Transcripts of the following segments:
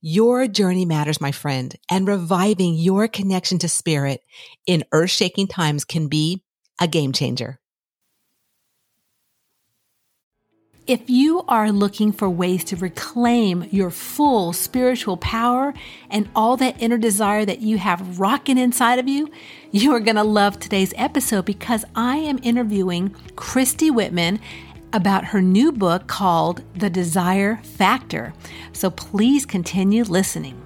Your journey matters, my friend, and reviving your connection to spirit in earth shaking times can be a game changer. If you are looking for ways to reclaim your full spiritual power and all that inner desire that you have rocking inside of you, you are going to love today's episode because I am interviewing Christy Whitman about her new book called The Desire Factor. So please continue listening.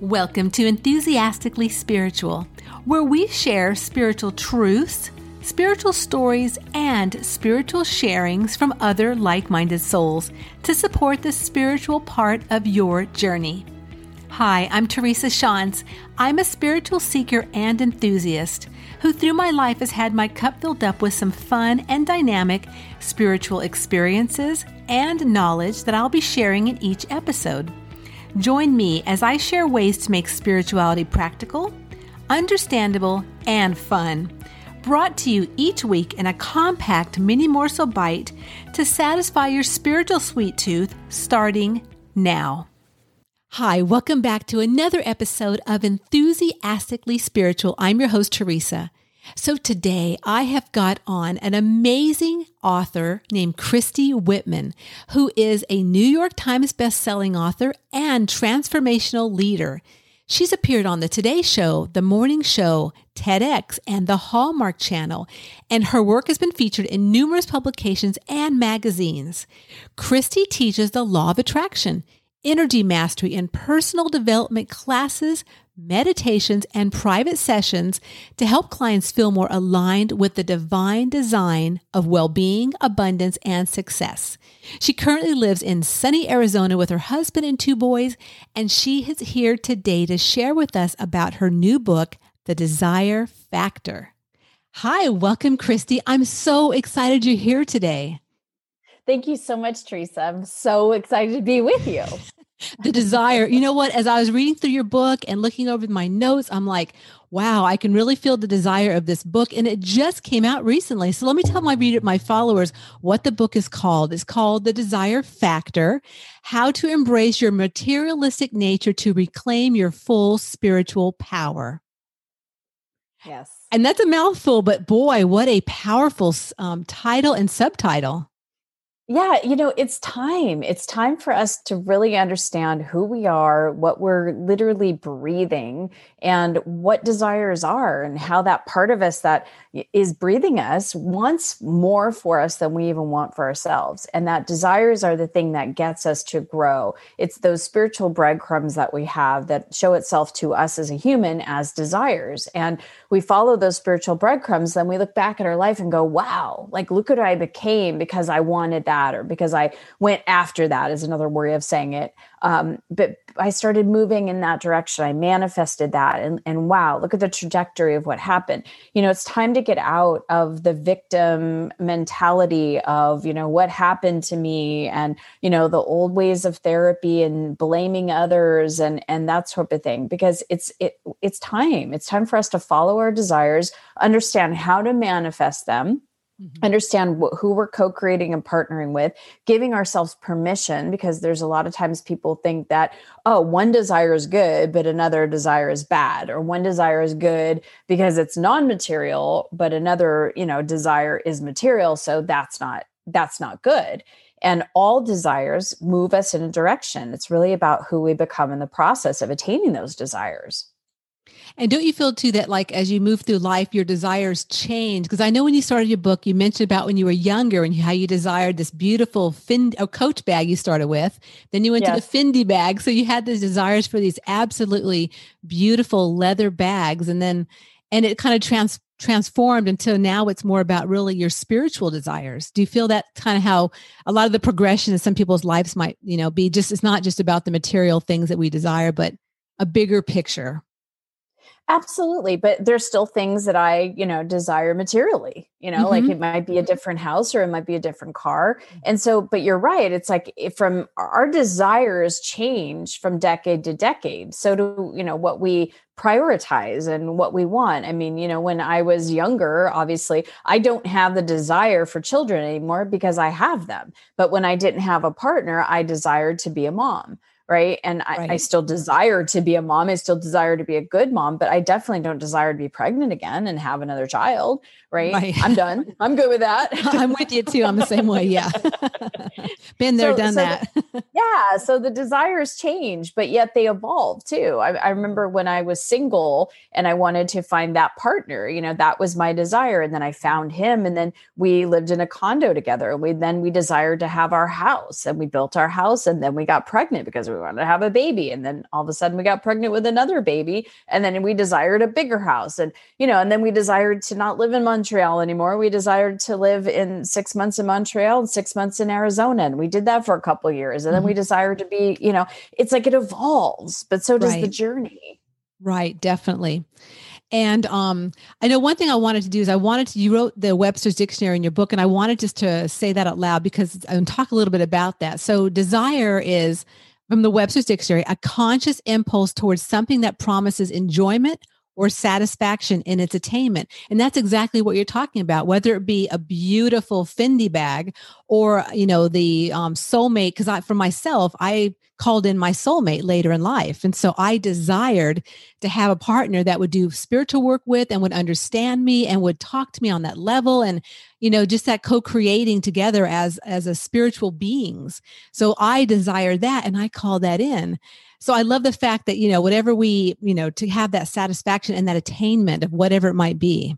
Welcome to Enthusiastically Spiritual, where we share spiritual truths spiritual stories, and spiritual sharings from other like minded souls to support the spiritual part of your journey. Hi, I'm Teresa Shantz. I'm a spiritual seeker and enthusiast who, through my life, has had my cup filled up with some fun and dynamic spiritual experiences and knowledge that I'll be sharing in each episode. Join me as I share ways to make spirituality practical, understandable, and fun brought to you each week in a compact mini morsel bite to satisfy your spiritual sweet tooth starting now. Hi, welcome back to another episode of Enthusiastically Spiritual. I'm your host, Teresa. So today I have got on an amazing author named Christy Whitman, who is a New York Times bestselling author and transformational leader. She's appeared on the Today Show, The Morning Show, TEDx, and the Hallmark Channel, and her work has been featured in numerous publications and magazines. Christy teaches the law of attraction, energy mastery, and personal development classes, meditations, and private sessions to help clients feel more aligned with the divine design of well being, abundance, and success. She currently lives in sunny Arizona with her husband and two boys, and she is here today to share with us about her new book, The Desire Factor. Hi, welcome, Christy. I'm so excited you're here today. Thank you so much, Teresa. I'm so excited to be with you the desire. You know what? As I was reading through your book and looking over my notes, I'm like, wow, I can really feel the desire of this book. And it just came out recently. So let me tell my reader, my followers, what the book is called. It's called The Desire Factor How to Embrace Your Materialistic Nature to Reclaim Your Full Spiritual Power. Yes. And that's a mouthful, but boy, what a powerful um, title and subtitle. Yeah, you know, it's time. It's time for us to really understand who we are, what we're literally breathing, and what desires are, and how that part of us that is breathing us wants more for us than we even want for ourselves. And that desires are the thing that gets us to grow. It's those spiritual breadcrumbs that we have that show itself to us as a human as desires. And we follow those spiritual breadcrumbs, then we look back at our life and go, wow, like look what I became because I wanted that that or because I went after that is another way of saying it. Um, but I started moving in that direction. I manifested that and, and wow, look at the trajectory of what happened. You know, it's time to get out of the victim mentality of, you know, what happened to me and, you know, the old ways of therapy and blaming others and and that sort of thing. Because it's it it's time. It's time for us to follow our desires, understand how to manifest them Mm-hmm. understand wh- who we're co-creating and partnering with giving ourselves permission because there's a lot of times people think that oh one desire is good but another desire is bad or one desire is good because it's non-material but another you know desire is material so that's not that's not good. And all desires move us in a direction. It's really about who we become in the process of attaining those desires and don't you feel too that like as you move through life, your desires change? Because I know when you started your book, you mentioned about when you were younger and how you desired this beautiful fin or coach bag you started with. Then you went yes. to the Fendi bag. So you had these desires for these absolutely beautiful leather bags. And then and it kind of trans transformed until now it's more about really your spiritual desires do you feel that kind of how a lot of the progression in some people's lives might you know be just it's not just about the material things that we desire but a bigger picture. Absolutely. But there's still things that I, you know, desire materially, you know, mm-hmm. like it might be a different house or it might be a different car. And so, but you're right. It's like from our desires change from decade to decade. So do, you know, what we prioritize and what we want. I mean, you know, when I was younger, obviously, I don't have the desire for children anymore because I have them. But when I didn't have a partner, I desired to be a mom right and I, right. I, still desire to be a mom i still desire to be a good mom but i definitely don't desire to be pregnant again and have another child right, right. i'm done. I'm good with that. I'm with you too. I'm the same way. Yeah. Been there so, done so that. The, yeah. So the desires change but yet they evolve too. I, I remember when i was single and i wanted to find that partner you know that was my desire. And then i found him and then we lived in a condo together. And we then we desired to have our house and we built our house and then we got pregnant because we wanted to have a baby. And then all of a sudden we got pregnant with another baby and then we desired a bigger house and you know and then we desired to not live in Montreal anymore we desired to live in 6 months in Montreal and 6 months in Arizona and we did that for a couple years and then mm-hmm. we desired to be you know it's like it evolves but so does right. the journey right definitely and um, I know one thing I wanted to do is I wanted to, you wrote the Webster's Dictionary in your book, and I wanted just to say that out loud because and talk a little bit about that. So, desire is from the Webster's Dictionary, a conscious impulse towards something that promises enjoyment or satisfaction in its attainment. And that's exactly what you're talking about, whether it be a beautiful Fendi bag or, you know, the um, soulmate. Because I, for myself, I called in my soulmate later in life. And so I desired to have a partner that would do spiritual work with and would understand me and would talk to me on that level and you know just that co-creating together as as a spiritual beings. So I desire that and I call that in. So I love the fact that you know whatever we, you know, to have that satisfaction and that attainment of whatever it might be.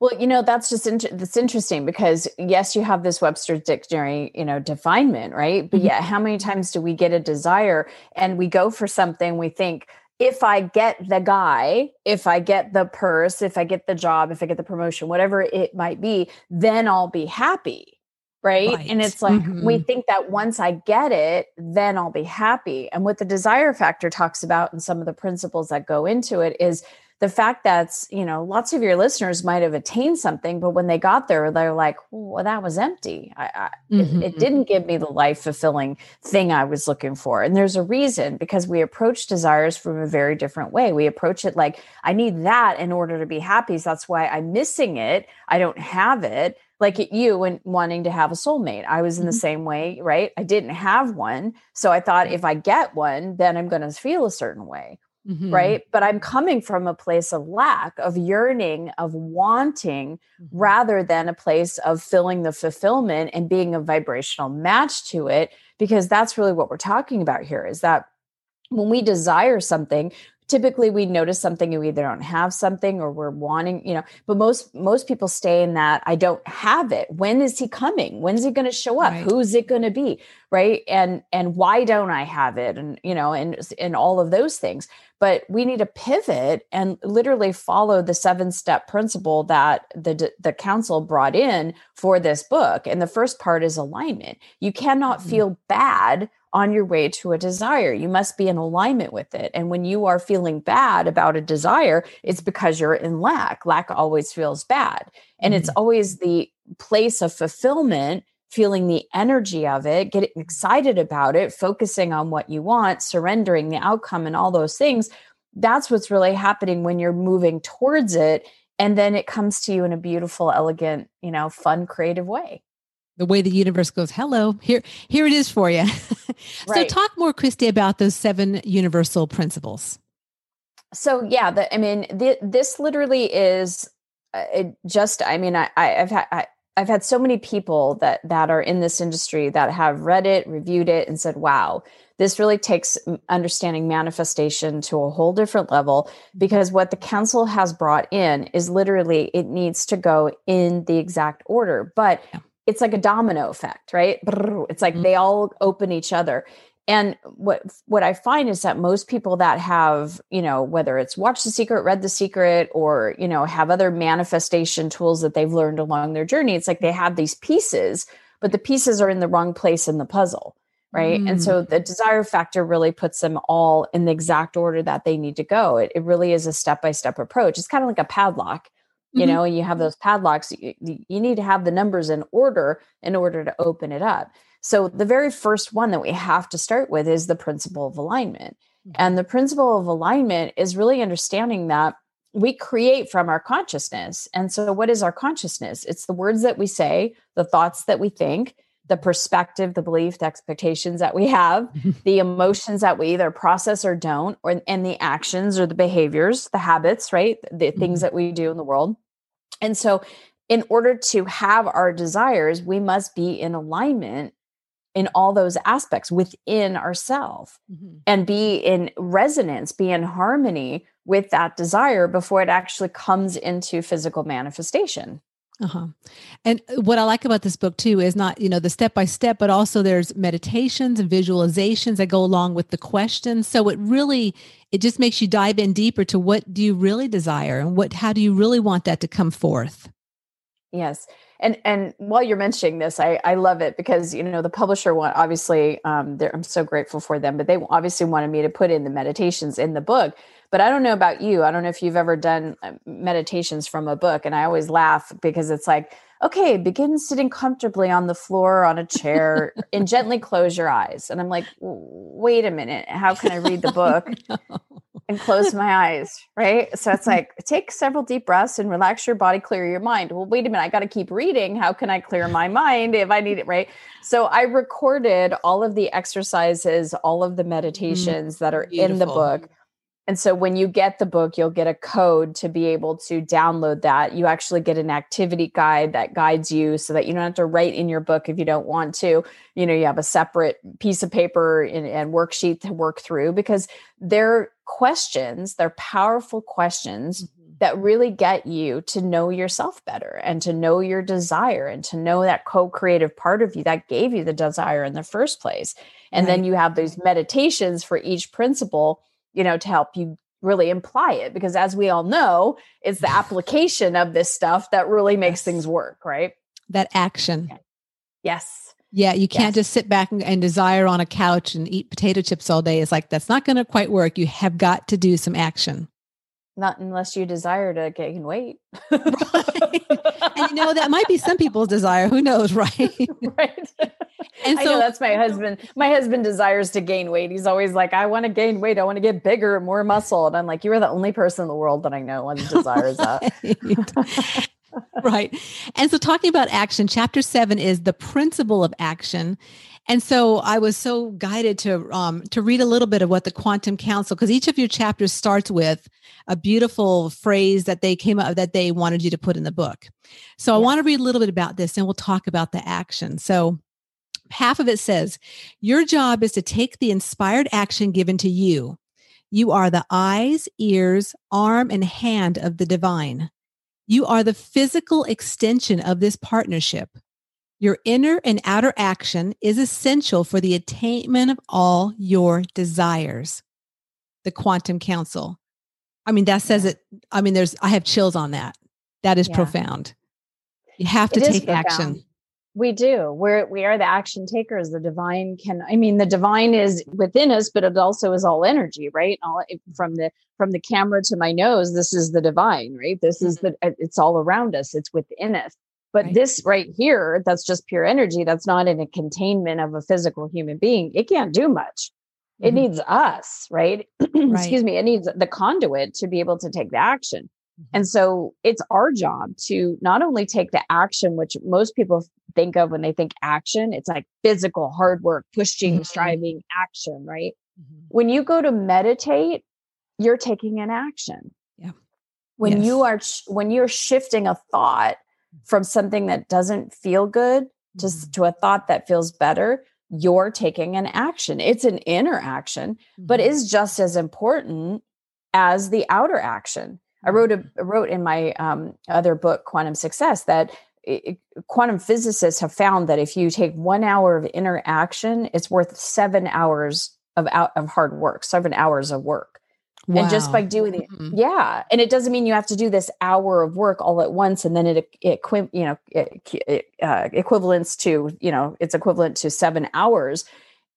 Well, you know, that's just inter- that's interesting because yes, you have this Webster's dictionary, you know, definement, right? But mm-hmm. yet, how many times do we get a desire and we go for something? We think, if I get the guy, if I get the purse, if I get the job, if I get the promotion, whatever it might be, then I'll be happy. Right? right. And it's like mm-hmm. we think that once I get it, then I'll be happy. And what the desire factor talks about and some of the principles that go into it is the fact that you know lots of your listeners might have attained something but when they got there they're like well that was empty. I, I, mm-hmm. it, it, didn't give me the life fulfilling thing i was looking for. And there's a reason because we approach desires from a very different way. We approach it like i need that in order to be happy so that's why i'm missing it. I don't have it. Like you when wanting to have a soulmate. I was in the mm-hmm. same way right? I didn't have one so i thought if i get one then i'm going to feel a certain way Mm-hmm. Right. But I'm coming from a place of lack, of yearning, of wanting, mm-hmm. rather than a place of filling the fulfillment and being a vibrational match to it. Because that's really what we're talking about here is that when we desire something, typically we notice something and we either don't have something or we're wanting you know but most most people stay in that i don't have it. When is he coming? When's he going to show up? Right. who's it going to be? Right? And and why don't i have it? And you know and and all of those things. But we need to pivot and literally follow the seven step principle that the the council brought in for this book. And the first part is alignment. You cannot mm-hmm. feel bad on your way to a desire. You must be in alignment with it. And when you are feeling bad about a desire, it's because you're in lack. Lack always feels bad. And mm-hmm. it's always the place of fulfillment, feeling the energy of it, getting excited about it, focusing on what you want, surrendering the outcome, and all those things. That's what's really happening when you're moving towards it. And then it comes to you in a beautiful, elegant, you know, fun, creative way the way the universe goes hello here here it is for you so talk more christy about those seven universal principles. So yeah the, i mean the, this literally is uh, just i mean i, I have had I, I've had so many people that that are in this industry that have read it, reviewed it, and said, "Wow, this really takes understanding manifestation to a whole different level." Because what the council has brought in is literally it needs to go in the exact order, but yeah it's like a domino effect, right? It's like mm-hmm. they all open each other. And what what I find is that most people that have, you know, whether it's watch the secret, read the secret, or you know, have other manifestation tools that they've learned along their journey, it's like they have these pieces, but the pieces are in the wrong place in the puzzle, right? Mm. And so the desire factor really puts them all in the exact order that they need to go. It, it really is a step by step approach. It's kind of like a padlock, you mm-hmm. know, you have those padlocks. You, you need to have the numbers in order in order to open it up. So the very first one that we have to start with is the principle of alignment. Mm-hmm. And the principle of alignment is really understanding that we create from our consciousness. And so, what is our consciousness? It's the words that we say, the thoughts that we think, the perspective, the belief, the expectations that we have, the emotions that we either process or don't, or and the actions or the behaviors, the habits, right? The things mm-hmm. that we do in the world. And so, in order to have our desires, we must be in alignment in all those aspects within ourselves mm-hmm. and be in resonance, be in harmony with that desire before it actually comes into physical manifestation. Uh-huh. And what I like about this book too is not, you know, the step by step, but also there's meditations and visualizations that go along with the questions. So it really it just makes you dive in deeper to what do you really desire and what how do you really want that to come forth? Yes and and while you're mentioning this i i love it because you know the publisher want obviously um i'm so grateful for them but they obviously wanted me to put in the meditations in the book. But i don't know about you. I don't know if you've ever done uh, meditations from a book and i always laugh because it's like okay begin sitting comfortably on the floor on a chair and gently close your eyes and i'm like wait a minute how can i read the book and close my eyes, right? So it's like take several deep breaths and relax your body, clear your mind. Well, wait a minute, I got to keep reading. How can I clear my mind if I need it, right? So I recorded all of the exercises, all of the mm, meditations mm, that are beautiful. in the book. And so when you get the book, you'll get a code to be able to download that. You actually get an activity guide that guides you so that you don't have to write in your book if you don't want to. You know, you have a separate piece of paper and, and worksheet to work through because they're questions, they're powerful questions mm-hmm. that really get you to know yourself better and to know your desire and to know that co creative part of you that gave you the desire in the first place. And right. then you have those meditations for each principle you know, to help you really imply it because as we all know, it's the application of this stuff that really makes yes. things work, right? That action. Yes. Yeah, you can't yes. just sit back and, and, desire on a couch and eat potato chips all day. It's like that's not going to quite work. You have got to do some action. Not unless you desire to gain weight. right. And you know, that might be some people's desire. Who knows, right? right. And so that's my husband. My husband desires to gain weight. He's always like, I want to gain weight. I want to get bigger, more muscle. And I'm like, you are the only person in the world that I know who desires that. right. And so talking about action, chapter seven is the principle of action. And so I was so guided to um, to read a little bit of what the Quantum Council, because each of your chapters starts with a beautiful phrase that they came up that they wanted you to put in the book. So yes. I want to read a little bit about this, and we'll talk about the action. So half of it says, Your job is to take the inspired action given to you. You are the eyes, ears, arm, and hand of the divine. You are the physical extension of this partnership. Your inner and outer action is essential for the attainment of all your desires. The Quantum Council. I mean, that says it. I mean, there's, I have chills on that. That is yeah. profound. You have to it take action. We do. We're we are the action takers. The divine can. I mean, the divine is within us, but it also is all energy, right? All from the from the camera to my nose. This is the divine, right? This mm-hmm. is the. It's all around us. It's within us. But right. this right here, that's just pure energy. That's not in a containment of a physical human being. It can't do much. Mm-hmm. It needs us, right? right? Excuse me. It needs the conduit to be able to take the action. And so it's our job to not only take the action, which most people think of when they think action, it's like physical, hard work, pushing, mm-hmm. striving, action, right? Mm-hmm. When you go to meditate, you're taking an action. Yeah. When yes. you are when you're shifting a thought from something that doesn't feel good to, mm-hmm. to a thought that feels better, you're taking an action. It's an inner action, but mm-hmm. is just as important as the outer action I wrote a wrote in my um, other book, Quantum Success, that it, quantum physicists have found that if you take one hour of interaction, it's worth seven hours of out of hard work, seven hours of work. Wow. And just by doing it, mm-hmm. yeah. And it doesn't mean you have to do this hour of work all at once, and then it, it you know, it, it uh, equivalents to, you know, it's equivalent to seven hours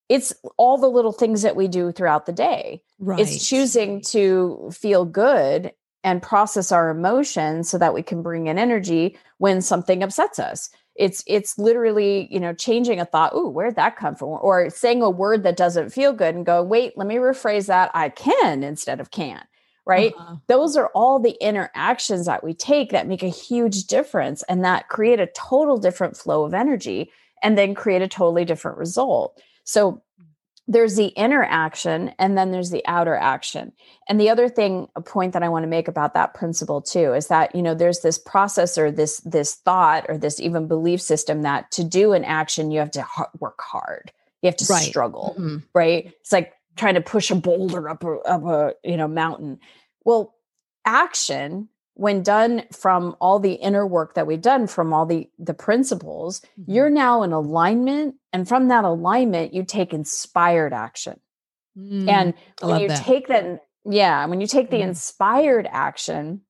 it's all the little things that we do throughout the day. Right. It's choosing to feel good and process our emotions so that we can bring in energy when something upsets us it's it's literally you know changing a thought ooh where'd that come from? or saying a word that doesn't feel good and go wait let me rephrase that i can instead of can right? Uh-huh. those are all the interactions that we take that make a huge difference and that create a total different flow of energy and then create a totally different result. So there's the inner action and then there's the outer action and the other thing a point that i want to make about that principle too is that you know there's this process or this this thought or this even belief system that to do an action you have to work hard you have to right. struggle mm-hmm. right it's like trying to push a boulder up a, up a you know mountain well action when done from all the inner work that we've done from all the the principles mm-hmm. you're now in alignment and from that alignment you take inspired action mm, and when you that. take that yeah when you take the mm. inspired action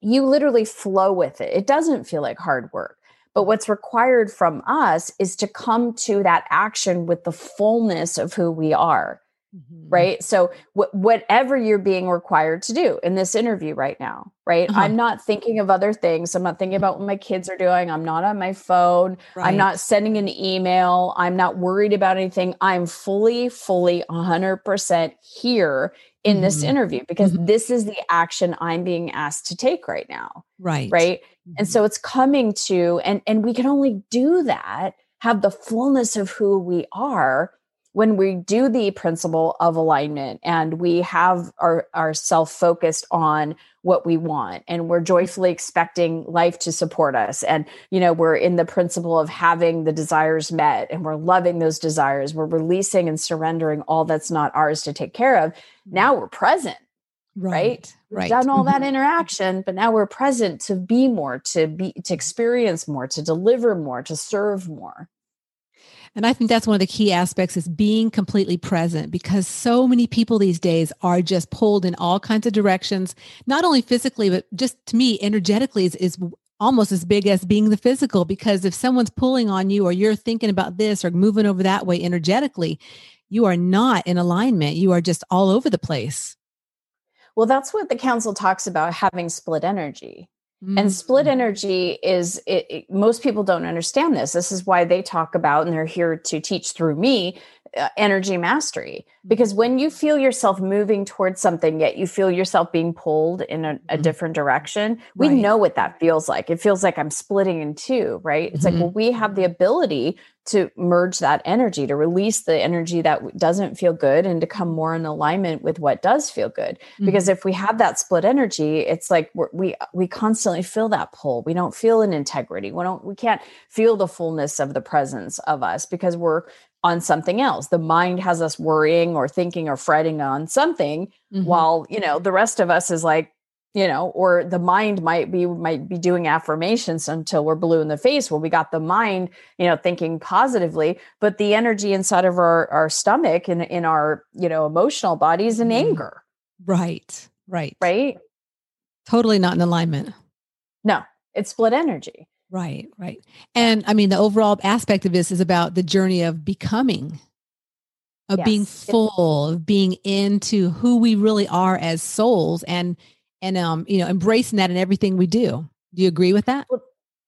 you literally flow with it it doesn't feel like hard work but what's required from us is to come to that action with the fullness of who we are Mm-hmm. Right. So, wh- whatever you're being required to do in this interview right now, right? Uh-huh. I'm not thinking of other things. I'm not thinking about what my kids are doing. I'm not on my phone. Right. I'm not sending an email. I'm not worried about anything. I'm fully, fully 100% here in mm-hmm. this interview because mm-hmm. this is the action I'm being asked to take right now. Right. Right. And mm-hmm. so it's coming to, and, and we can only do that, have the fullness of who we are when we do the principle of alignment and we have our, ourself focused on what we want and we're joyfully expecting life to support us and you know we're in the principle of having the desires met and we're loving those desires we're releasing and surrendering all that's not ours to take care of now we're present right right we've right. done all that mm-hmm. interaction but now we're present to be more to be to experience more to deliver more to serve more and I think that's one of the key aspects is being completely present because so many people these days are just pulled in all kinds of directions, not only physically, but just to me, energetically is, is almost as big as being the physical. Because if someone's pulling on you or you're thinking about this or moving over that way energetically, you are not in alignment. You are just all over the place. Well, that's what the council talks about having split energy. Mm-hmm. And split mm. energy is it, it, most people don't understand this. This is why they talk about, and they're here to teach through me, uh, energy mastery. Because mm-hmm. when you feel yourself moving towards something, yet you feel yourself being pulled in a, a mm-hmm. different direction, we right. know what that feels like. It feels like I'm splitting in two, right? It's mm-hmm. like, well, we have the ability to merge that energy, to release the energy that doesn't feel good and to come more in alignment with what does feel good. Mm-hmm. Because if we have that split energy, it's like we we constantly feel that pull. We don't feel an integrity. We don't we can't feel the fullness of the presence of us because we're on something else. The mind has us worrying or thinking or fretting on something mm-hmm. while, you know, the rest of us is like you know or the mind might be might be doing affirmations until we're blue in the face. Well we got the mind you know thinking positively but the energy inside of our our stomach and in our you know emotional bodies in mm-hmm. anger. Right right. Right? Totally not in alignment. No it's split energy. Right right. And i mean the overall aspect of this is about the journey of becoming of yes. being full of being into who we really are as souls and and um, you know, embracing that in everything we do. Do you agree with that?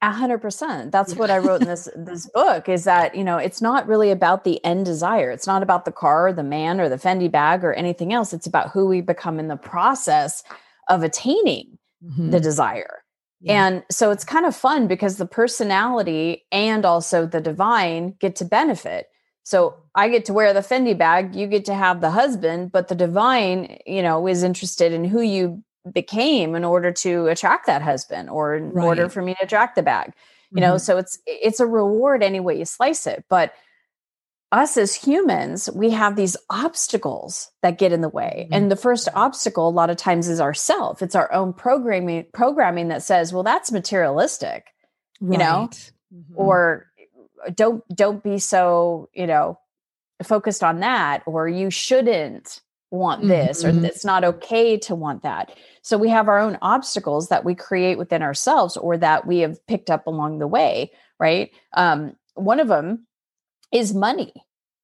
A hundred percent. That's what I wrote in this this book. Is that you know it's not really about the end desire. It's not about the car, or the man, or the Fendi bag, or anything else. It's about who we become in the process of attaining mm-hmm. the desire. Yeah. And so it's kind of fun because the personality and also the divine get to benefit. So I get to wear the Fendi bag, you get to have the husband, but the divine, you know, is interested in who you became in order to attract that husband or in right. order for me to attract the bag you mm-hmm. know so it's it's a reward any way you slice it but us as humans we have these obstacles that get in the way mm-hmm. and the first obstacle a lot of times is ourself it's our own programming programming that says well that's materialistic right. you know mm-hmm. or don't don't be so you know focused on that or you shouldn't want this mm-hmm. or it's not okay to want that. So we have our own obstacles that we create within ourselves or that we have picked up along the way, right? Um, one of them is money.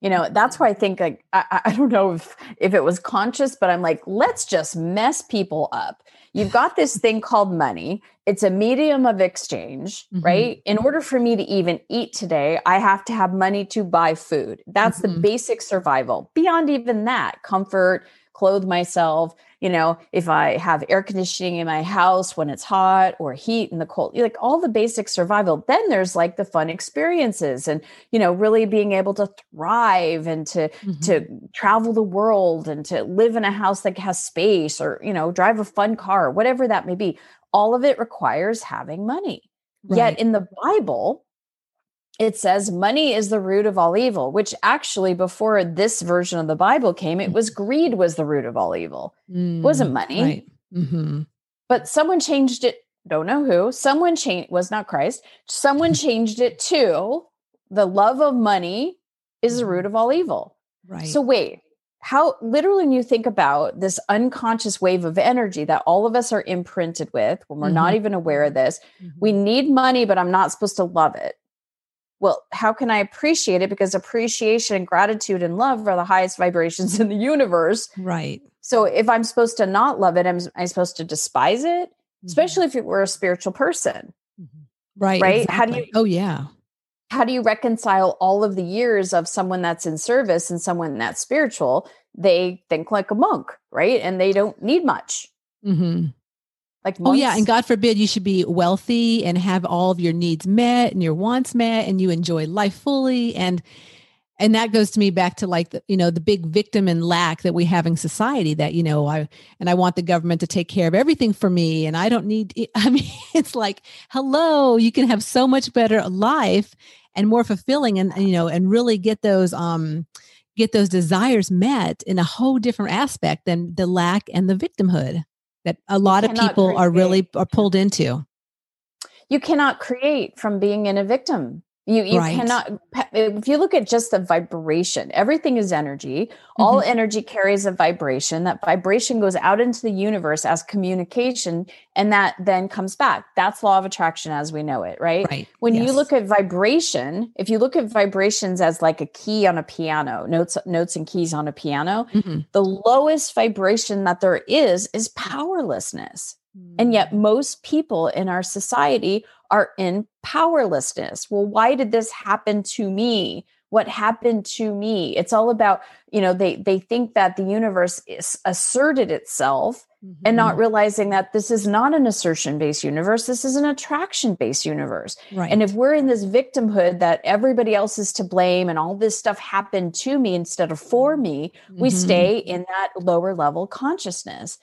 you know that's why i think like i, I don't know if if it was conscious but i'm like let's just mess people up you've got this thing called money it's a medium of exchange mm-hmm. right in order for me to even eat today i have to have money to buy food that's mm-hmm. the basic survival beyond even that comfort clothe myself you know, if I have air conditioning in my house when it's hot or heat in the cold, like all the basic survival. Then there's like the fun experiences and, you know, really being able to thrive and to mm-hmm. to travel the world and to live in a house that has space or, you know, drive a fun car, whatever that may be. All of it requires having money. Right. Yet in the Bible, it says money is the root of all evil which actually before this version of the bible came it was greed was the root of all evil mm, it wasn't money right. mm-hmm. but someone changed it don't know who someone changed was not christ someone changed it to the love of money is the root mm-hmm. of all evil right so wait how literally when you think about this unconscious wave of energy that all of us are imprinted with when we're mm-hmm. not even aware of this mm-hmm. we need money but i'm not supposed to love it well, how can I appreciate it? Because appreciation and gratitude and love are the highest vibrations in the universe. Right. So if I'm supposed to not love it, am I supposed to despise it? Mm-hmm. Especially if we're a spiritual person. Mm-hmm. Right. Right. Exactly. How do you Oh yeah. How do you reconcile all of the years of someone that's in service and someone that's spiritual? They think like a monk, right? And they don't need much. Mm-hmm. Like oh yeah, and God forbid you should be wealthy and have all of your needs met and your wants met, and you enjoy life fully and and that goes to me back to like the you know the big victim and lack that we have in society that you know i and i want the government to take care of everything for me and i don't need i mean it's like hello you can have so much better life and more fulfilling and you know and really get those um get those desires met in a whole different aspect than the lack and the victimhood that a lot of people create. are really are pulled into you cannot create from being in a victim you you right. cannot if you look at just the vibration, everything is energy. Mm-hmm. All energy carries a vibration. That vibration goes out into the universe as communication and that then comes back. That's law of attraction as we know it, right? Right. When yes. you look at vibration, if you look at vibrations as like a key on a piano, notes notes and keys on a piano, mm-hmm. the lowest vibration that there is is powerlessness. Mm-hmm. And yet mm. most people in our society are in powerlessness. Well, why did this happen to me? What happened to me? It's all about, you know, they they think that the universe is asserted itself mm-hmm. and not mm-hmm. realizing that this is not an assertion based universe. This is an attraction based universe. Right. And if we're in this victimhood that everybody else is to blame and all this stuff happened to me instead of for me, mm-hmm. we stay in that lower level consciousness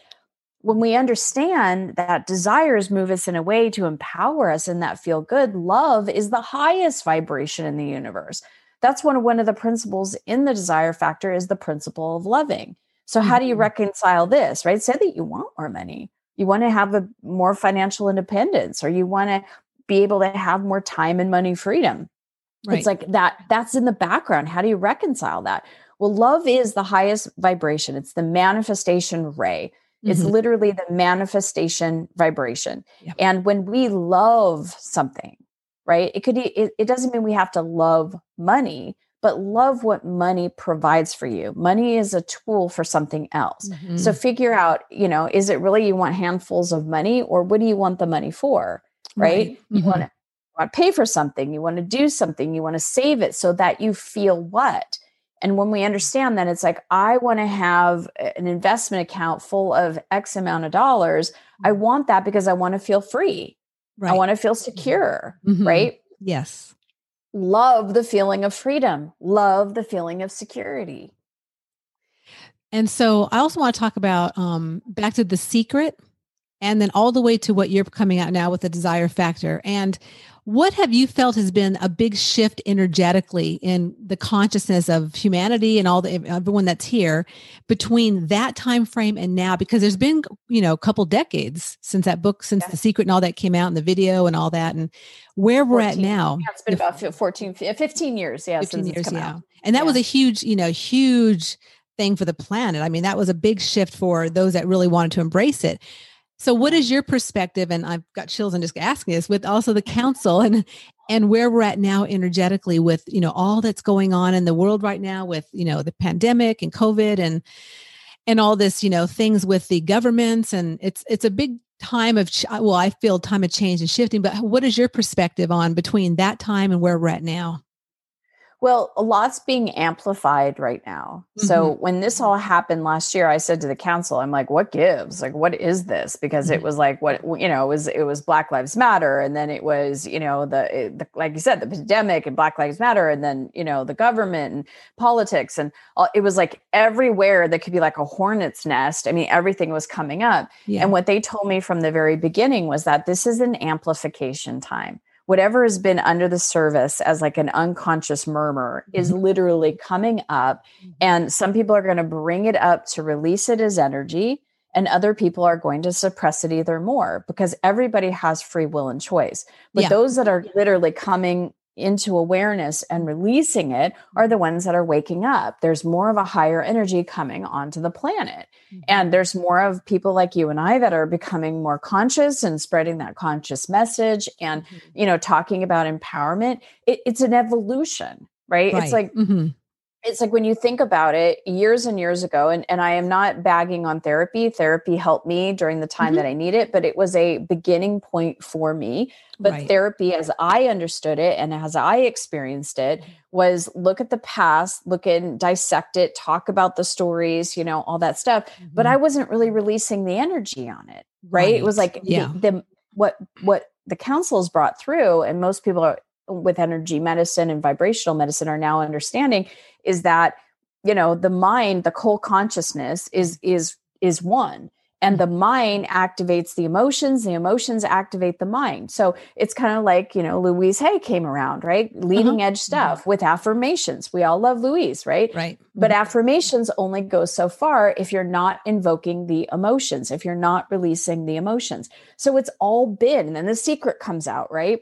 when we understand that desires move us in a way to empower us and that feel good, love is the highest vibration in the universe. That's one of one of the principles in the desire factor is the principle of loving. So how do you mm-hmm. reconcile this, right? Say that you want more money. You want to have a more financial independence or you want to be able to have more time and money freedom. Right. It's like that that's in the background. How do you reconcile that? Well, love is the highest vibration. It's the manifestation ray. It's mm-hmm. literally the manifestation vibration. Yeah. And when we love something, right? It could it, it doesn't mean we have to love money, but love what money provides for you. Money is a tool for something else. Mm-hmm. So figure out, you know, is it really you want handfuls of money or what do you want the money for? Right? right. Mm-hmm. You want to want to pay for something, you want to do something, you want to save it so that you feel what? And when we understand that it's like, I want to have an investment account full of X amount of dollars, I mm-hmm. want that because I want to feel free. Right. I want to feel secure. Mm-hmm. Right. Yes. Love the feeling of freedom, love the feeling of security. And so I also want to talk about um, back to the secret and then all the way to what you're coming out now with the desire factor. And what have you felt has been a big shift energetically in the consciousness of humanity and all the everyone that's here between that time frame and now? Because there's been you know a couple decades since that book, since yeah. the secret and all that came out, and the video and all that, and where we're 14, at now. Yeah, it's been about 14, 15 years. Yeah, 15 years. Yeah, out. and that yeah. was a huge, you know, huge thing for the planet. I mean, that was a big shift for those that really wanted to embrace it So, what is your perspective? And I've got chills and just asking this with also the council and and where we're at now energetically with you know all that's going on in the world right now with you know the pandemic and COVID and and all this you know things with the governments and it's it's a big time of ch- well I feel time of change and shifting. But what is your perspective on between that time and where we're at now? Well, a lot's being amplified right now. Mm-hmm. So when this all happened last year, I said to the council, I'm like, what gives? Like, what is this? Because mm-hmm. it was like what you know, it was it was Black Lives Matter, and then it was you know the, the like you said, the pandemic and Black Lives Matter, and then you know the government and politics, and all, it was like everywhere that could be like a hornet's nest. I mean, everything was coming up. Yeah. And what they told me from the very beginning was that this is an amplification time whatever has been under the surface as like an unconscious murmur mm-hmm. is literally coming up mm-hmm. and some people are going to bring it up to release it as energy and other people are going to suppress it either more because everybody has free will and choice but yeah. those that are literally coming into awareness and releasing it are the ones that are waking up. There's more of a higher energy coming onto the planet. Mm-hmm. And there's more of people like you and I that are becoming more conscious and spreading that conscious message and, mm-hmm. you know, talking about empowerment. It, it's an evolution, right? right. It's like, mm-hmm it's like when you think about it years and years ago and, and i am not bagging on therapy therapy helped me during the time mm-hmm. that i need it but it was a beginning point for me but right. therapy as i understood it and as i experienced it was look at the past look and dissect it talk about the stories you know all that stuff mm-hmm. but i wasn't really releasing the energy on it right, right. it was like yeah. the, the what what the councils brought through and most people are with energy medicine and vibrational medicine are now understanding is that you know the mind the whole consciousness is is is one and the mind activates the emotions the emotions activate the mind. So it's kind of like you know louise hay came around right? Leading uh-huh. edge mm-hmm. stuff with affirmations. We all love louise right? Right. But mm-hmm. affirmations only go so far if you're not invoking the emotions if you're not releasing the emotions. So it's all been and then the secret comes out right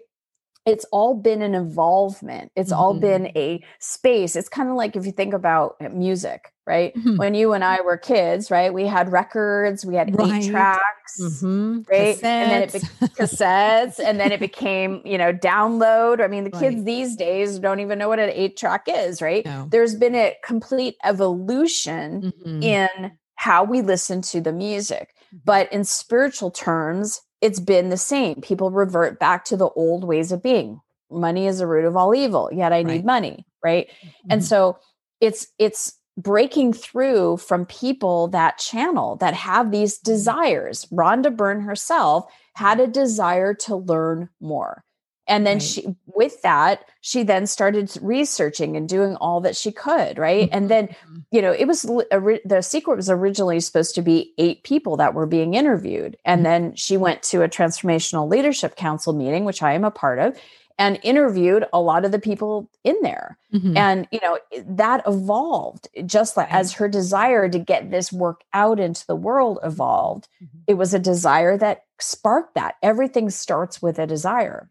it's all been an involvement it's mm-hmm. all been mm-hmm. a space it's kind of like if you think about music right mm-hmm. when you and i were kids right we had records we had right. eight tracks mm-hmm. right cassettes. and then it be- cassettes and then it became you know download i mean the kids right. these days don't even know what an eight track is right no. there's been a complete evolution mm-hmm. in how we listen to the music mm-hmm. but in spiritual terms it's been the same. People revert back to the old ways of being. Money is the root of all evil, yet I right. need money, right? Mm-hmm. And so it's it's breaking through from people that channel that have these mm-hmm. desires. Rhonda Byrne herself had a desire to learn more. And then right. she, with that, she then started researching and doing all that she could, right? Mm-hmm. And then, mm-hmm. you know, it was the secret was originally supposed to be eight people that were being interviewed. And mm-hmm. then she went to a transformational leadership council meeting, which I am a part of, and interviewed a lot of the people in there. Mm-hmm. And, you know, that evolved just like as her desire to get this work out into the world evolved. Mm-hmm. It was a desire that sparked that. Everything starts with a desire.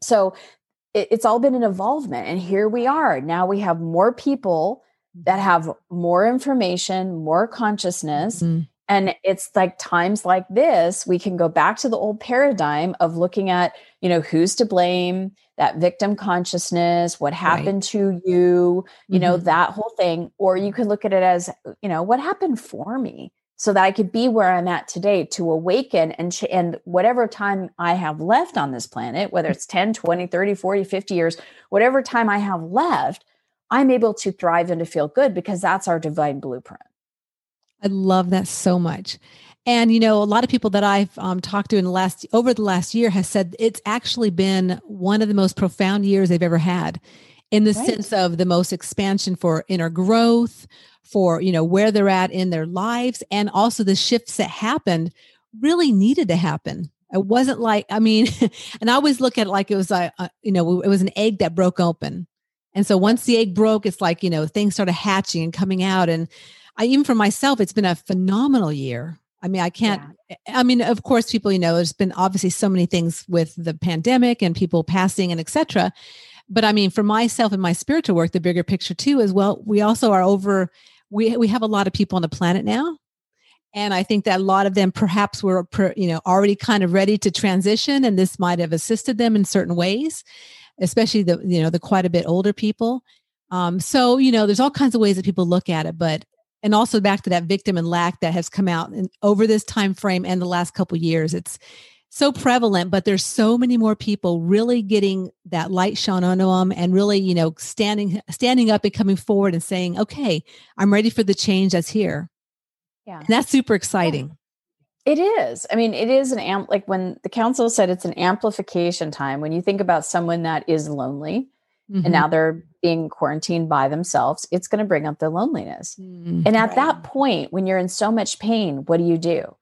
So it, it's all been an involvement. And here we are. Now we have more people that mm-hmm. have more information, more consciousness. Mm-hmm. And it's like times like this, we can go back to the old paradigm of looking at, you know, who's to blame, that victim consciousness, what happened right. to you, you mm-hmm. know, that whole thing. Or you could look at it as, you know, what happened for me? So that I could be where I'm at today to awaken and ch- and whatever time I have left on this planet, whether it's 10, 20, 30, 40, 50 years, whatever time I have left, I'm able to thrive and to feel good because that's our divine blueprint. I love that so much. And you know, a lot of people that I've um, talked to in the last over the last year has said it's actually been one of the most profound years they've ever had, in the right. sense of the most expansion for inner growth, for you know where they're at in their lives and also the shifts that happened really needed to happen. It wasn't like i mean and i always look at it like it was a, a, you know it was an egg that broke open. And so once the egg broke it's like you know things started hatching and coming out. And i even for myself it's been a phenomenal year. I mean i can't yeah. Eh, i mean of course people you know there's been obviously so many things with the pandemic and people passing and etc but i mean for myself and my spiritual work the bigger picture too is well we also are over we we have a lot of people on the planet now And I think that a lot of them perhaps were, you know, already kind of ready to transition, and this might have assisted them in certain ways, especially the, you know, the quite a bit older people. Um, so, you know, there's all kinds of ways that people look at it, but and also back to that victim and lack that has come out in, over this time frame and the last couple years. It's so prevalent, but there's so many more people really getting that light shone on them and really, you know, standing standing up and coming forward and saying, "Okay, I'm ready for the change that's here." Yeah, and that's super exciting. It is. I mean, it is an amp. Like when the council said it's an amplification time. When you think about someone that is lonely, mm-hmm. and now they're being quarantined by themselves, it's going to bring up the loneliness. Mm-hmm. And at right. that point, when you're in so much pain, what do you do?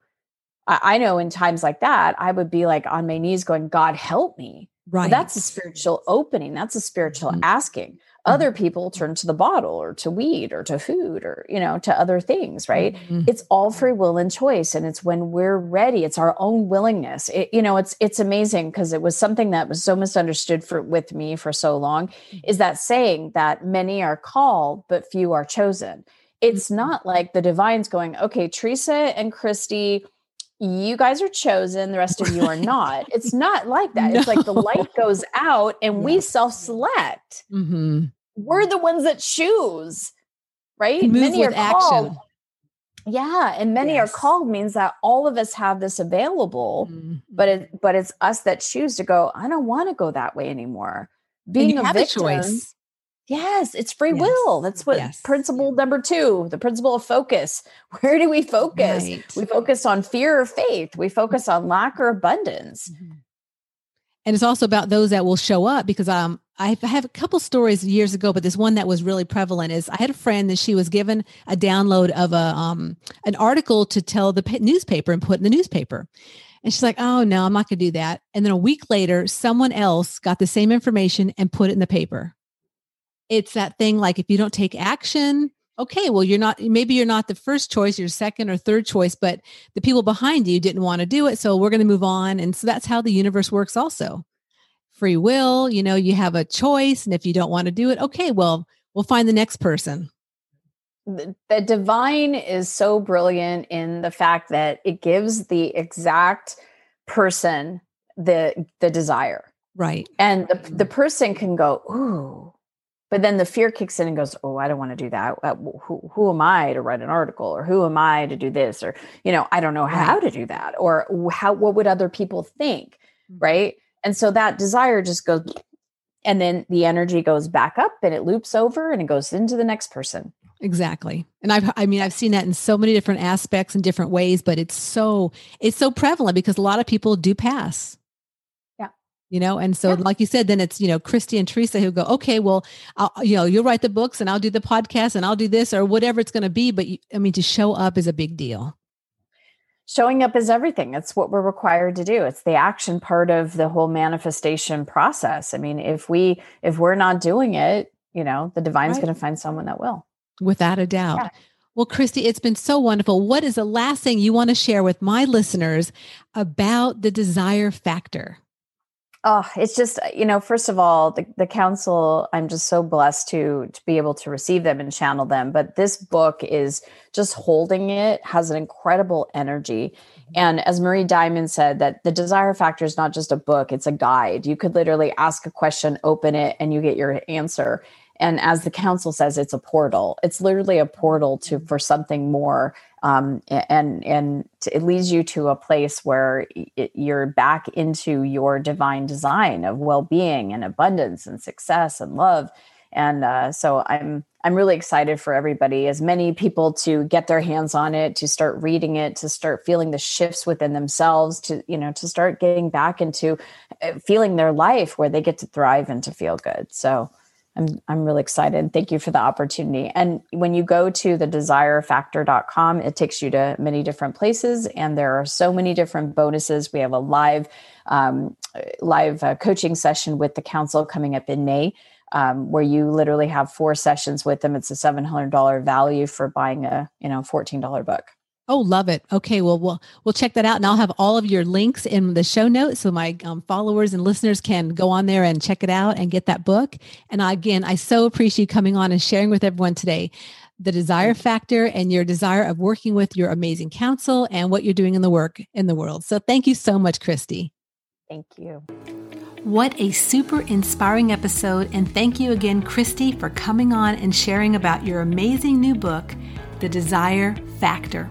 I, know in times like that, I would be like on my knees going, God, help me. Right. that's a spiritual opening. That's a spiritual mm-hmm. asking. Mm-hmm. Other people turn to the bottle or to weed or to food or, you know, to other things, right? Mm-hmm. It's all free will and choice. And it's when we're ready, it's our own willingness. It, you know, it's, it's amazing because it was something that was so misunderstood for with me for so long mm-hmm. is that saying that many are called, but few are chosen. It's mm-hmm. not like the divine's going, okay, Teresa and Christy, you guys are chosen, the rest of you are not. It's not like that. No. It's like the light goes out and we self select. Mm-hmm. We're the ones that choose, right? Move many are called. Action. Yeah, and many yes. are called means that all of us have this available, mm-hmm. but it but it's us that choose to go. I don't want to go that way anymore. Being a victim, a choice. Yes, it's free yes. will. That's what yes. principle number two, the principle of focus. Where do we focus? Right. We focus on fear or faith. We focus on lack or abundance. Mm-hmm. And it's also about those that will show up because um, I have a couple stories years ago, but this one that was really prevalent is I had a friend that she was given a download of a um, an article to tell the newspaper and put in the newspaper. And she's like, oh, no, I'm not going to do that. And then a week later, someone else got the same information and put it in the paper it's that thing like if you don't take action okay well you're not maybe you're not the first choice you're second or third choice but the people behind you didn't want to do it so we're going to move on and so that's how the universe works also. Free will you know you have a choice and if you don't want to do it okay well we'll find the next person. The, the divine is so brilliant in the fact that it gives the exact person the the desire. Right. And the, the mm-hmm. person can go ooh but then the fear kicks in and goes oh i don't want to do that. Uh, who, who am i to write an article? Or who am i to do this? Or you know i don't know how to do that. Or how what would other people think? Mm-hmm. right? And so that desire just goes and then the energy goes back up and it loops over and it goes into the next person. Exactly. And i've i mean i've seen that in so many different aspects and different ways but it's so it's so prevalent because a lot of people do pass you know and so yeah. like you said then it's you know christy and teresa who go okay well I'll, you know you'll write the books and i'll do the podcast and i'll do this or whatever it's going to be but you, i mean to show up is a big deal showing up is everything it's what we're required to do it's the action part of the whole manifestation process i mean if we if we're not doing it you know the divine's right. going to find someone that will without a doubt yeah. Well, Christy, it's been so wonderful. What is the last thing you want to share with my listeners about the desire factor? Oh, it's just you know, first of all, the, the council. I'm just so blessed to to be able to receive them and channel them. But this book is just holding it has an incredible energy. Mm-hmm. And as Marie Diamond said, that the desire factor is not just a book; it's a guide. You could literally ask a question, open it, and you get your answer. And as the council says, it's a portal. It's literally a portal to for something more um, and and it leads you to a place where it, you're back into your divine design of well-being and abundance and success and love. And uh, so i'm i'm really excited for everybody as many people to get their hands on it to start reading it to start feeling the shifts within themselves to you know to start getting back into uh, feeling their life where they get to thrive and to feel good. So I'm I'm really excited. Thank you for the opportunity. And when you go to the desirefactor.com, it takes you to many different places and there are so many different bonuses. We have a live um, live uh, coaching session with the council coming up in May. Um, where you literally have four sessions with them. It's a seven hundred dollar value for buying a you know fourteen dollar book. Oh, love it. Okay, well, we'll we'll check that out, and I'll have all of your links in the show notes, so my um, followers and listeners can go on there and check it out and get that book. And I, again, I so appreciate you coming on and sharing with everyone today. the desire factor and your desire of working with your amazing council and what you're doing in the work in the world. So thank you so much, Christy. Thank you. What a super inspiring episode. And thank you again, Christy, for coming on and sharing about your amazing new book, The Desire Factor.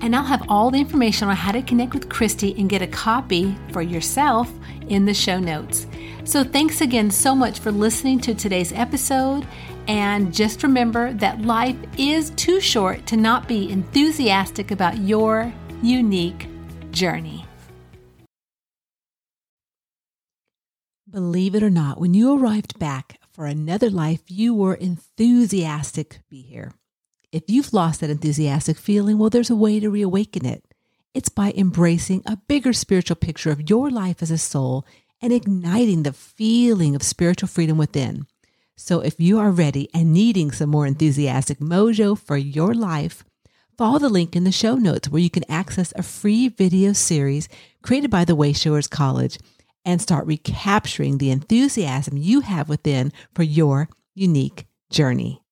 And I'll have all the information on how to connect with Christy and get a copy for yourself in the show notes. So thanks again so much for listening to today's episode. And just remember that life is too short to not be enthusiastic about your unique journey. Believe it or not, when you arrived back for another life, you were enthusiastic to be here. If you've lost that enthusiastic feeling, well, there's a way to reawaken it. It's by embracing a bigger spiritual picture of your life as a soul and igniting the feeling of spiritual freedom within. So if you are ready and needing some more enthusiastic mojo for your life, follow the link in the show notes where you can access a free video series created by the Wayshowers College and start recapturing the enthusiasm you have within for your unique journey.